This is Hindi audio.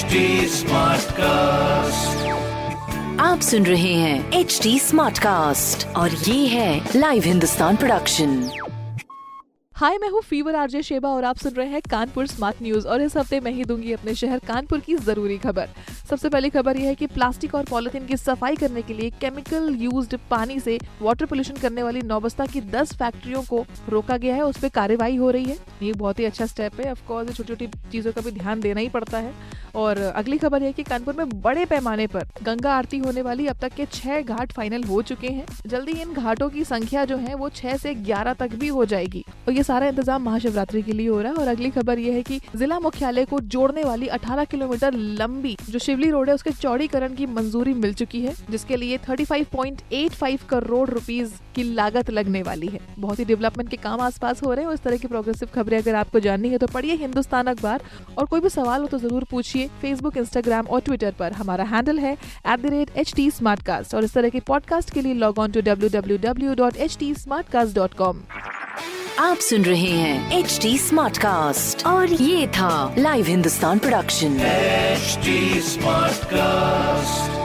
HD कास्ट आप सुन रहे हैं एच डी स्मार्ट कास्ट और ये है लाइव हिंदुस्तान प्रोडक्शन हाय मैं हूँ फीवर आरजे शेबा और आप सुन रहे हैं कानपुर स्मार्ट न्यूज़ और इस हफ़्ते मैं ही दूँगी अपने शहर कानपुर की ज़रूरी खबर। सबसे पहली खबर यह है कि प्लास्टिक और पॉलिथीन की सफ़ाई करने के लिए केमिकल यूज्ड पानी से वाटर पोल्यूशन करने वाली नौबस्ता की 10 फैक्ट्रियों को रोका गया है उस पर कार्यवाही हो रही है। ये बहुत ही अच्छा स्टेप है। ऑफकोर्स छोटी छोटी चीज़ों का भी ध्यान देना ही पड़ता है। और अगली खबर है कि कानपुर में बड़े पैमाने पर गंगा आरती होने वाली अब तक के छह घाट फाइनल हो चुके हैं। जल्दी इन घाटों की संख्या जो है वो छह से ग्यारह तक भी हो जाएगी। और ये सारा इंतज़ाम महाशिवरात्रि के लिए हो रहा है और अगली खबर ये है की जिला मुख्यालय को जोड़ने वाली 18 किलोमीटर लंबी जो शिवली रोड है, उसके चौड़ीकरण की मंजूरी मिल चुकी है, जिसके लिए 35.85 करोड़ रुपीस की लागत लगने वाली है। बहुत ही डेवलपमेंट के काम आसपास हो रहे हैं और इस तरह की प्रोग्रेसिव खबरें अगर आपको जाननी है तो पढ़िए हिंदुस्तान अखबार। और कोई भी सवाल हो तो ज़रूर पूछिए। फेसबुक इंस्टाग्राम और ट्विटर पर। हमारा हैंडल है at the rate H T और इस तरह के पॉडकास्ट के लिए log on to W W W dot H T dot com आप सुन रहे हैं एच डी स्मार्ट कास्ट और ये था live Hindustan production smart Smartcast.